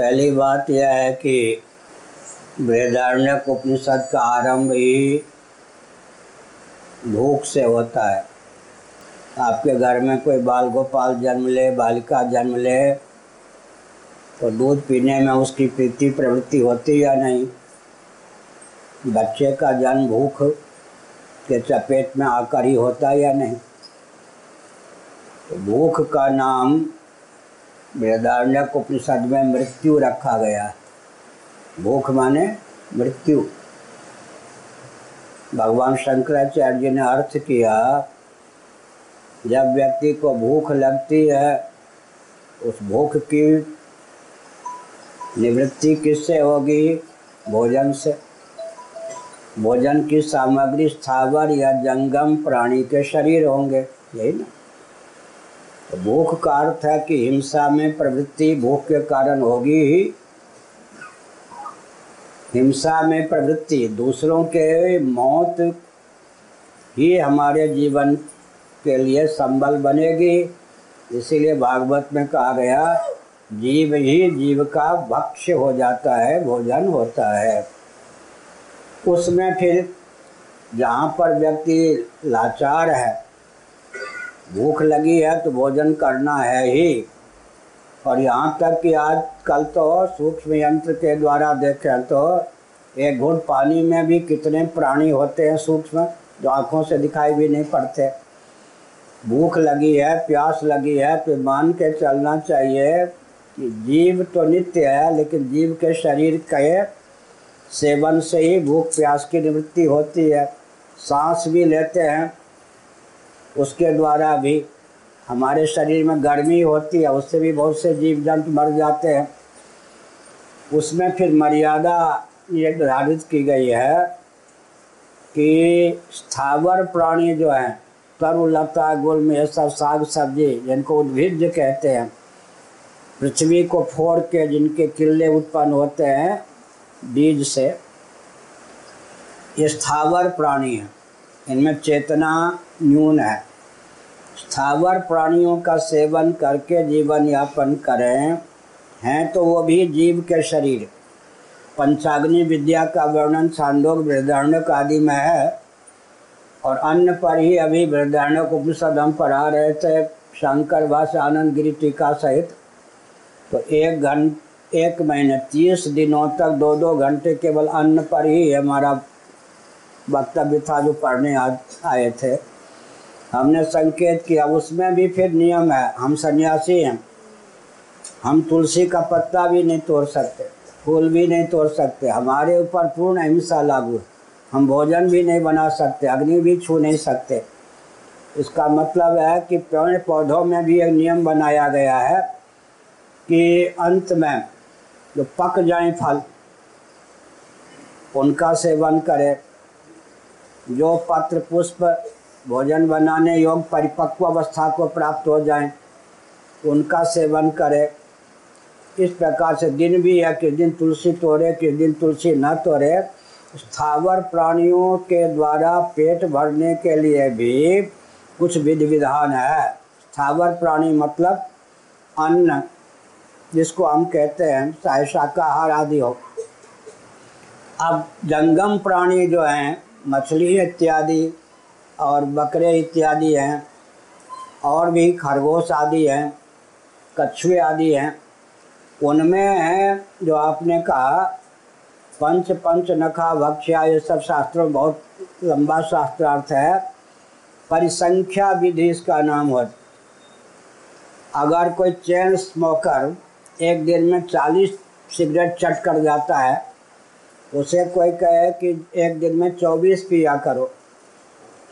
पहली बात यह है कि बृहदारण्यक उपनिषद का आरंभ ही भूख से होता है। आपके घर में कोई बाल गोपाल जन्म ले, बालिका जन्म ले तो दूध पीने में उसकी प्रीति प्रवृत्ति होती या नहीं? बच्चे का जन्म भूख के चपेट में आकर ही होता या नहीं? तो भूख का नाम बृहदारण्यक उपनिषद में मृत्यु रखा गया। भूख माने मृत्यु। भगवान शंकराचार्य ने अर्थ किया, जब व्यक्ति को भूख लगती है, उस भूख की निवृत्ति किससे होगी? भोजन से। भोजन की सामग्री स्थावर या जंगम प्राणी के शरीर होंगे, यही ना? भूख का अर्थ है कि हिंसा में प्रवृत्ति भूख के कारण होगी ही। हिंसा में प्रवृत्ति, दूसरों के मौत ही हमारे जीवन के लिए संबल बनेगी। इसीलिए भागवत में कहा गया, जीव ही जीव का भक्ष्य हो जाता है, भोजन होता है। उसमें फिर जहाँ पर व्यक्ति लाचार है भूख लगी है तो भोजन करना है ही। और यहाँ तक कि आज कल तो सूक्ष्म यंत्र के द्वारा देखें तो एक घूट पानी में भी कितने प्राणी होते हैं सूक्ष्म, जो आँखों से दिखाई भी नहीं पड़ते। भूख लगी है, प्यास लगी है तो मान के चलना चाहिए कि जीव तो नित्य है, लेकिन जीव के शरीर के सेवन से ही भूख, प्यास की निवृत्ति होती है। सांस भी लेते हैं उसके द्वारा भी हमारे शरीर में गर्मी होती है, उससे भी बहुत से जीव जंतु मर जाते हैं। उसमें फिर मर्यादा ये निर्धारित की गई है कि स्थावर प्राणी जो हैं तरु लता गुल्म ये सब साग, सब्ज़ी, जिनको उद्भिज कहते हैं, पृथ्वी को फोड़ के जिनके किले उत्पन्न होते हैं, बीज से, ये स्थावर प्राणी हैं। इनमें चेतना न्यून है। स्थावर प्राणियों का सेवन करके जीवन यापन करें, हैं तो वो भी जीव के शरीर। पंचाग्नि विद्या का वर्णन छांदोग बृहदारण्यक आदि में है। और अन्न पर ही अभी बृहदारण्यक उपनिषद हम पढ़ा रहे थे, शंकर भाष आनंद, गिरी टीका सहित। तो एक घंट एक महीने, तीस दिनों तक दो दो घंटे केवल अन्न पर ही हमारा वक्तव्य था जो पढ़ने आए थे। हमने संकेत किया, उसमें भी फिर नियम है, हम सन्यासी हैं। हम तुलसी का पत्ता भी नहीं तोड़ सकते, फूल भी नहीं तोड़ सकते, हमारे ऊपर पूर्ण अहिंसा लागू है। हम भोजन भी नहीं बना सकते, अग्नि भी छू नहीं सकते। इसका मतलब है कि पेड़ पौधों में भी एक नियम बनाया गया है कि अंत में जो पक जाए फल, उनका सेवन करें। जो पत्र पुष्प भोजन बनाने योग्य परिपक्व अवस्था को प्राप्त हो जाए। उनका सेवन करें। इस प्रकार से दिन भी है किस दिन तुलसी तोड़े किस दिन तुलसी न तोड़े, स्थावर प्राणियों के द्वारा पेट भरने के लिए भी कुछ विधि विधान है। स्थावर प्राणी मतलब अन्न, जिसको हम कहते हैं चाहे शाकाहार आदि हो। अब जंगम प्राणी जो हैं मछली इत्यादि और बकरे इत्यादि हैं, और भी खरगोश आदि हैं, कछुए आदि हैं। उनमें हैं जो आपने कहा, पंच पंच नखा, भक्ष्या, ये सब शास्त्रों बहुत लंबा शास्त्रार्थ है। परिसंख्या विधि इसका नाम हो। अगर कोई चैन स्मोकर एक दिन में चालीस सिगरेट चट कर जाता है उसे कोई कहे कि एक दिन में चौबीस पिया करो।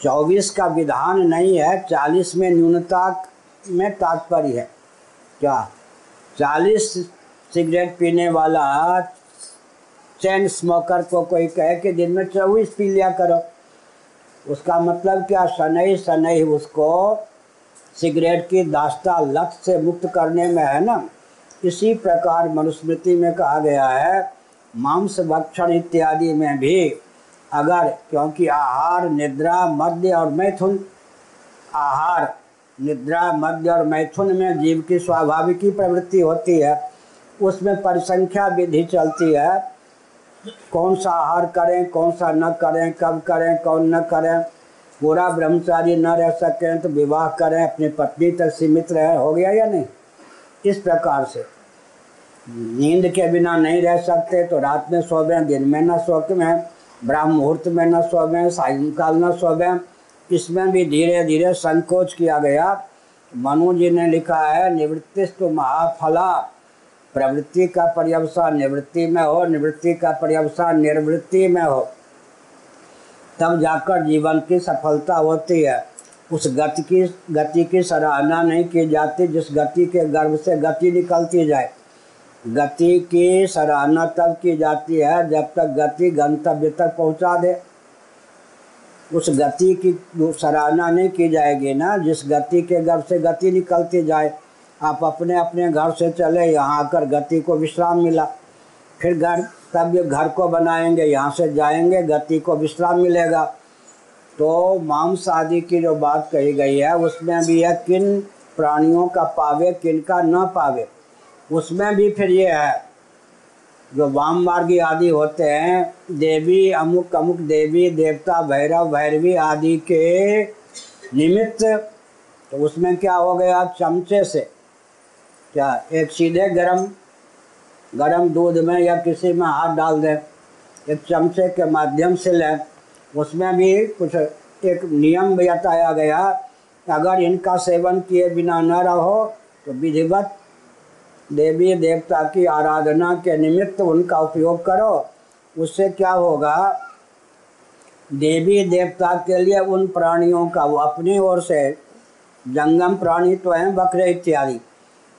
चौबीस का विधान नहीं है, चालीस में न्यूनता में तात्पर्य है। क्या? चालीस सिगरेट पीने वाला, चैन स्मोकर को कोई कहे कि दिन में चौबीस पी लिया करो। उसका मतलब क्या? शनई शनई उसको सिगरेट की दास्ता लत से मुक्त करने में है ना? इसी प्रकार मनुस्मृति में कहा गया है मांस, भक्षण इत्यादि में भी अगर, क्योंकि आहार, निद्रा मध्य और मैथुन, आहार, निद्रा मध्य और मैथुन में जीव की स्वाभाविक प्रवृत्ति होती है, उसमें परिसंख्या विधि चलती है। कौन सा आहार करें, कौन सा न करें, कब करें, कौन न करें, पूरा ब्रह्मचारी न रह सकें तो विवाह करें, अपनी पत्नी तक सीमित रहे, हो गया या नहीं? इस प्रकार से। नींद के बिना नहीं रह सकते तो रात में सोवें दिन में न सोवें ब्राह्म मुहूर्त में न सोवें सायंकाल न सोवें इसमें भी धीरे धीरे संकोच किया गया। मनु जी ने लिखा है, निवृत्तिस्तु महाफला। प्रवृत्ति का पर्यवसान निवृत्ति में हो, निवृत्ति का पर्यवसान निर्वृत्ति में हो। तब जाकर जीवन की सफलता होती है। उस गति की गति की सराहना नहीं की जाती, जिस गति के गर्भ से गति निकलती जाए। गति की सराहना तब की जाती है जब तक गति गंतव्य तक पहुँचा दे। उस गति की सराहना नहीं की जाएगी ना, जिस गति के घर से गति निकलती जाए, आप अपने अपने घर से चले, यहाँ आकर गति को विश्राम मिला। फिर घर, तब ये घर को बनाएँगे, यहाँ से जाएँगे, गति को विश्राम मिलेगा। तो मांस आदि की जो बात कही गई है, उसमें भी है, किन प्राणियों का पावे किन का न पावे। उसमें भी फिर ये है, जो वाम मार्गी आदि होते हैं, देवी, अमुक अमुक देवी, देवता, भैरव, भैरवी आदि के निमित्त तो उसमें क्या हो गया चमचे से? क्या एक सीधे गरम गरम दूध में या किसी में हाथ डाल दें, एक चमचे के माध्यम से लें। उसमें भी कुछ एक नियम बताया गया, अगर इनका सेवन किए बिना न रहो तो विधिवत देवी देवता की आराधना के निमित्त उनका उपयोग करो। उससे क्या होगा? देवी देवता के लिए उन प्राणियों का, वो अपनी ओर से जंगम प्राणी तो हैं, बकरे इत्यादि।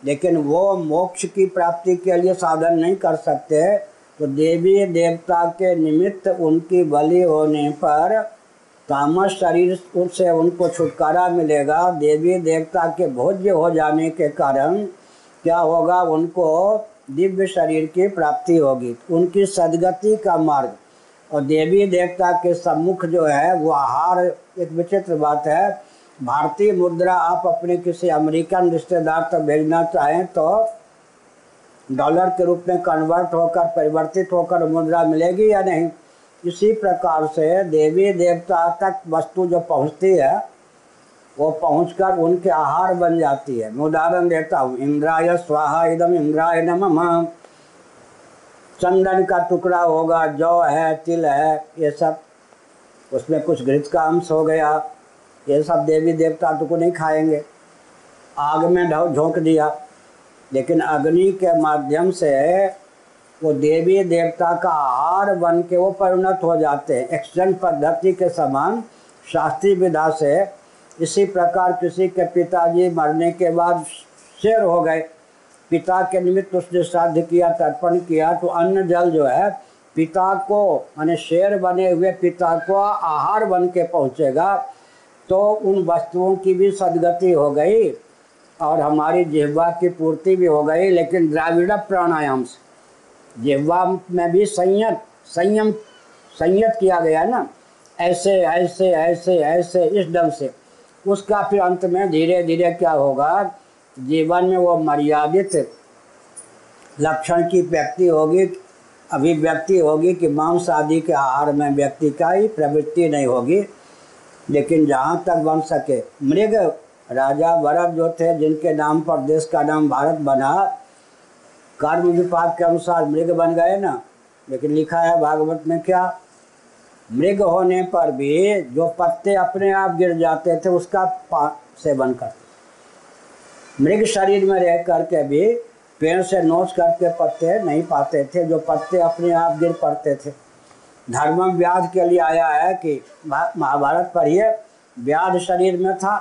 लेकिन वो मोक्ष की प्राप्ति के लिए साधन नहीं कर सकते। तो देवी देवता के निमित्त उनकी बलि होने पर तामस शरीर से उनको छुटकारा मिलेगा। देवी देवता के भोज्य हो जाने के कारण क्या होगा? उनको दिव्य शरीर की प्राप्ति होगी। उनकी सदगति का मार्ग। और देवी देवता के सम्मुख जो है, वो आहार, एक विचित्र बात है। भारतीय मुद्रा आप अपने किसी अमेरिकन रिश्तेदार तक भेजना चाहें तो डॉलर के रूप में कन्वर्ट होकर, परिवर्तित होकर मुद्रा मिलेगी या नहीं? इसी प्रकार से देवी देवता तक वस्तु जो पहुँचती है वो पहुंचकर उनके आहार बन जाती है। मैं उदाहरण देता हूँ, इंद्राय स्वाहा इदम इंद्राय नम। चंदन का टुकड़ा होगा, जौ है, तिल है, ये सब। उसमें कुछ घृत का अंश हो गया। ये सब देवी देवता तो को नहीं खाएँगे। आग में ढो, झोंक दिया। लेकिन अग्नि के माध्यम से वो देवी देवता का आहार बन के वो परिणत हो जाते हैं। एक्सचेंज पद्धति के समान शास्त्रीय विधा से इसी प्रकार किसी के पिताजी मरने के बाद शेर हो गए। पिता के निमित्त उसने श्राद्ध किया, तर्पण किया तो अन्न जल जो है, पिता को, माने शेर बने हुए पिता को आहार बन के पहुँचेगा तो उन वस्तुओं की भी सदगति हो गई और हमारी जिह्वा की पूर्ति भी हो गई, लेकिन द्राविड़ प्राणायाम से। जिह्वा में भी संयत, संयम, संयत किया गया ना, ऐसे ऐसे ऐसे ऐसे, इस ढंग से। उसका फिर अंत में धीरे धीरे क्या होगा? जीवन में वो मर्यादित लक्षण की व्यक्ति होगी, अभिव्यक्ति होगी कि मांस आदि के आहार में व्यक्ति का ही प्रवृत्ति नहीं होगी। लेकिन जहाँ तक बन सके, मृग राजा भरत जो थे, जिनके नाम पर देश का नाम भारत बना, कर्म विपाक के अनुसार मृग बन गए ना। लेकिन लिखा है भागवत में क्या? मृग होने पर भी जो पत्ते अपने आप गिर जाते थे, उसका सेवन कर मृग शरीर में रह करके भी पेड़ से नोच करके पत्ते नहीं पाते थे, जो पत्ते अपने आप गिर पड़ते थे। धर्म व्याध के लिए आया है कि महाभारत पढ़िए व्याध शरीर में था।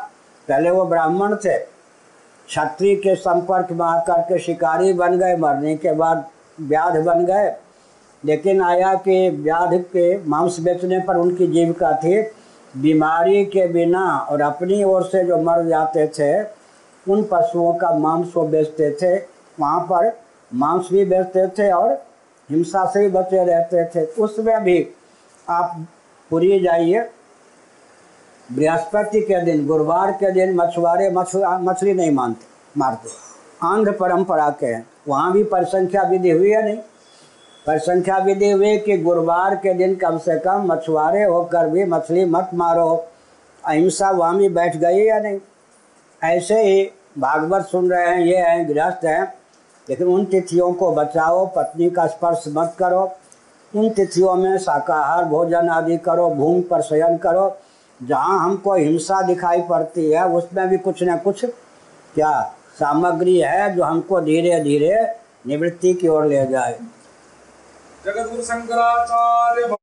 पहले वो ब्राह्मण थे। क्षत्रिय के संपर्क में आकर के शिकारी बन गए। मरने के बाद व्याध बन गए। लेकिन आया कि व्याध के मांस बेचने पर उनकी जीविका थी। बीमारी के बिना और अपनी ओर से जो मर जाते थे, उन पशुओं का मांस वो बेचते थे। वहाँ पर मांस भी बेचते थे और हिंसा से भी बचे रहते थे। उसमें भी आप पूरी जाइए। बृहस्पति के दिन, गुरुवार के दिन मछुआरे मछुआ मछली नहीं मानते, मारते। आंध्र परंपरा के हैं। वहाँ भी परिसंख्या विधि हुई है नहीं? परिसंख्या विधि हुई कि गुरुवार के दिन कम से कम मछुआरे होकर भी मछली मत मारो। अहिंसा भी बैठ गई या नहीं? ऐसे ही भागवत सुन रहे हैं, ये हैं, गृहस्थ हैं। लेकिन उन तिथियों को बचाओ, पत्नी का स्पर्श मत करो। उन तिथियों में शाकाहार, भोजन आदि करो, भूमि पर शयन करो। जहाँ हमको हिंसा दिखाई पड़ती है, उसमें भी कुछ न कुछ क्या सामग्री है जो हमको धीरे धीरे निवृत्ति की ओर ले जाए? जगद्गुरु शंकराचार्य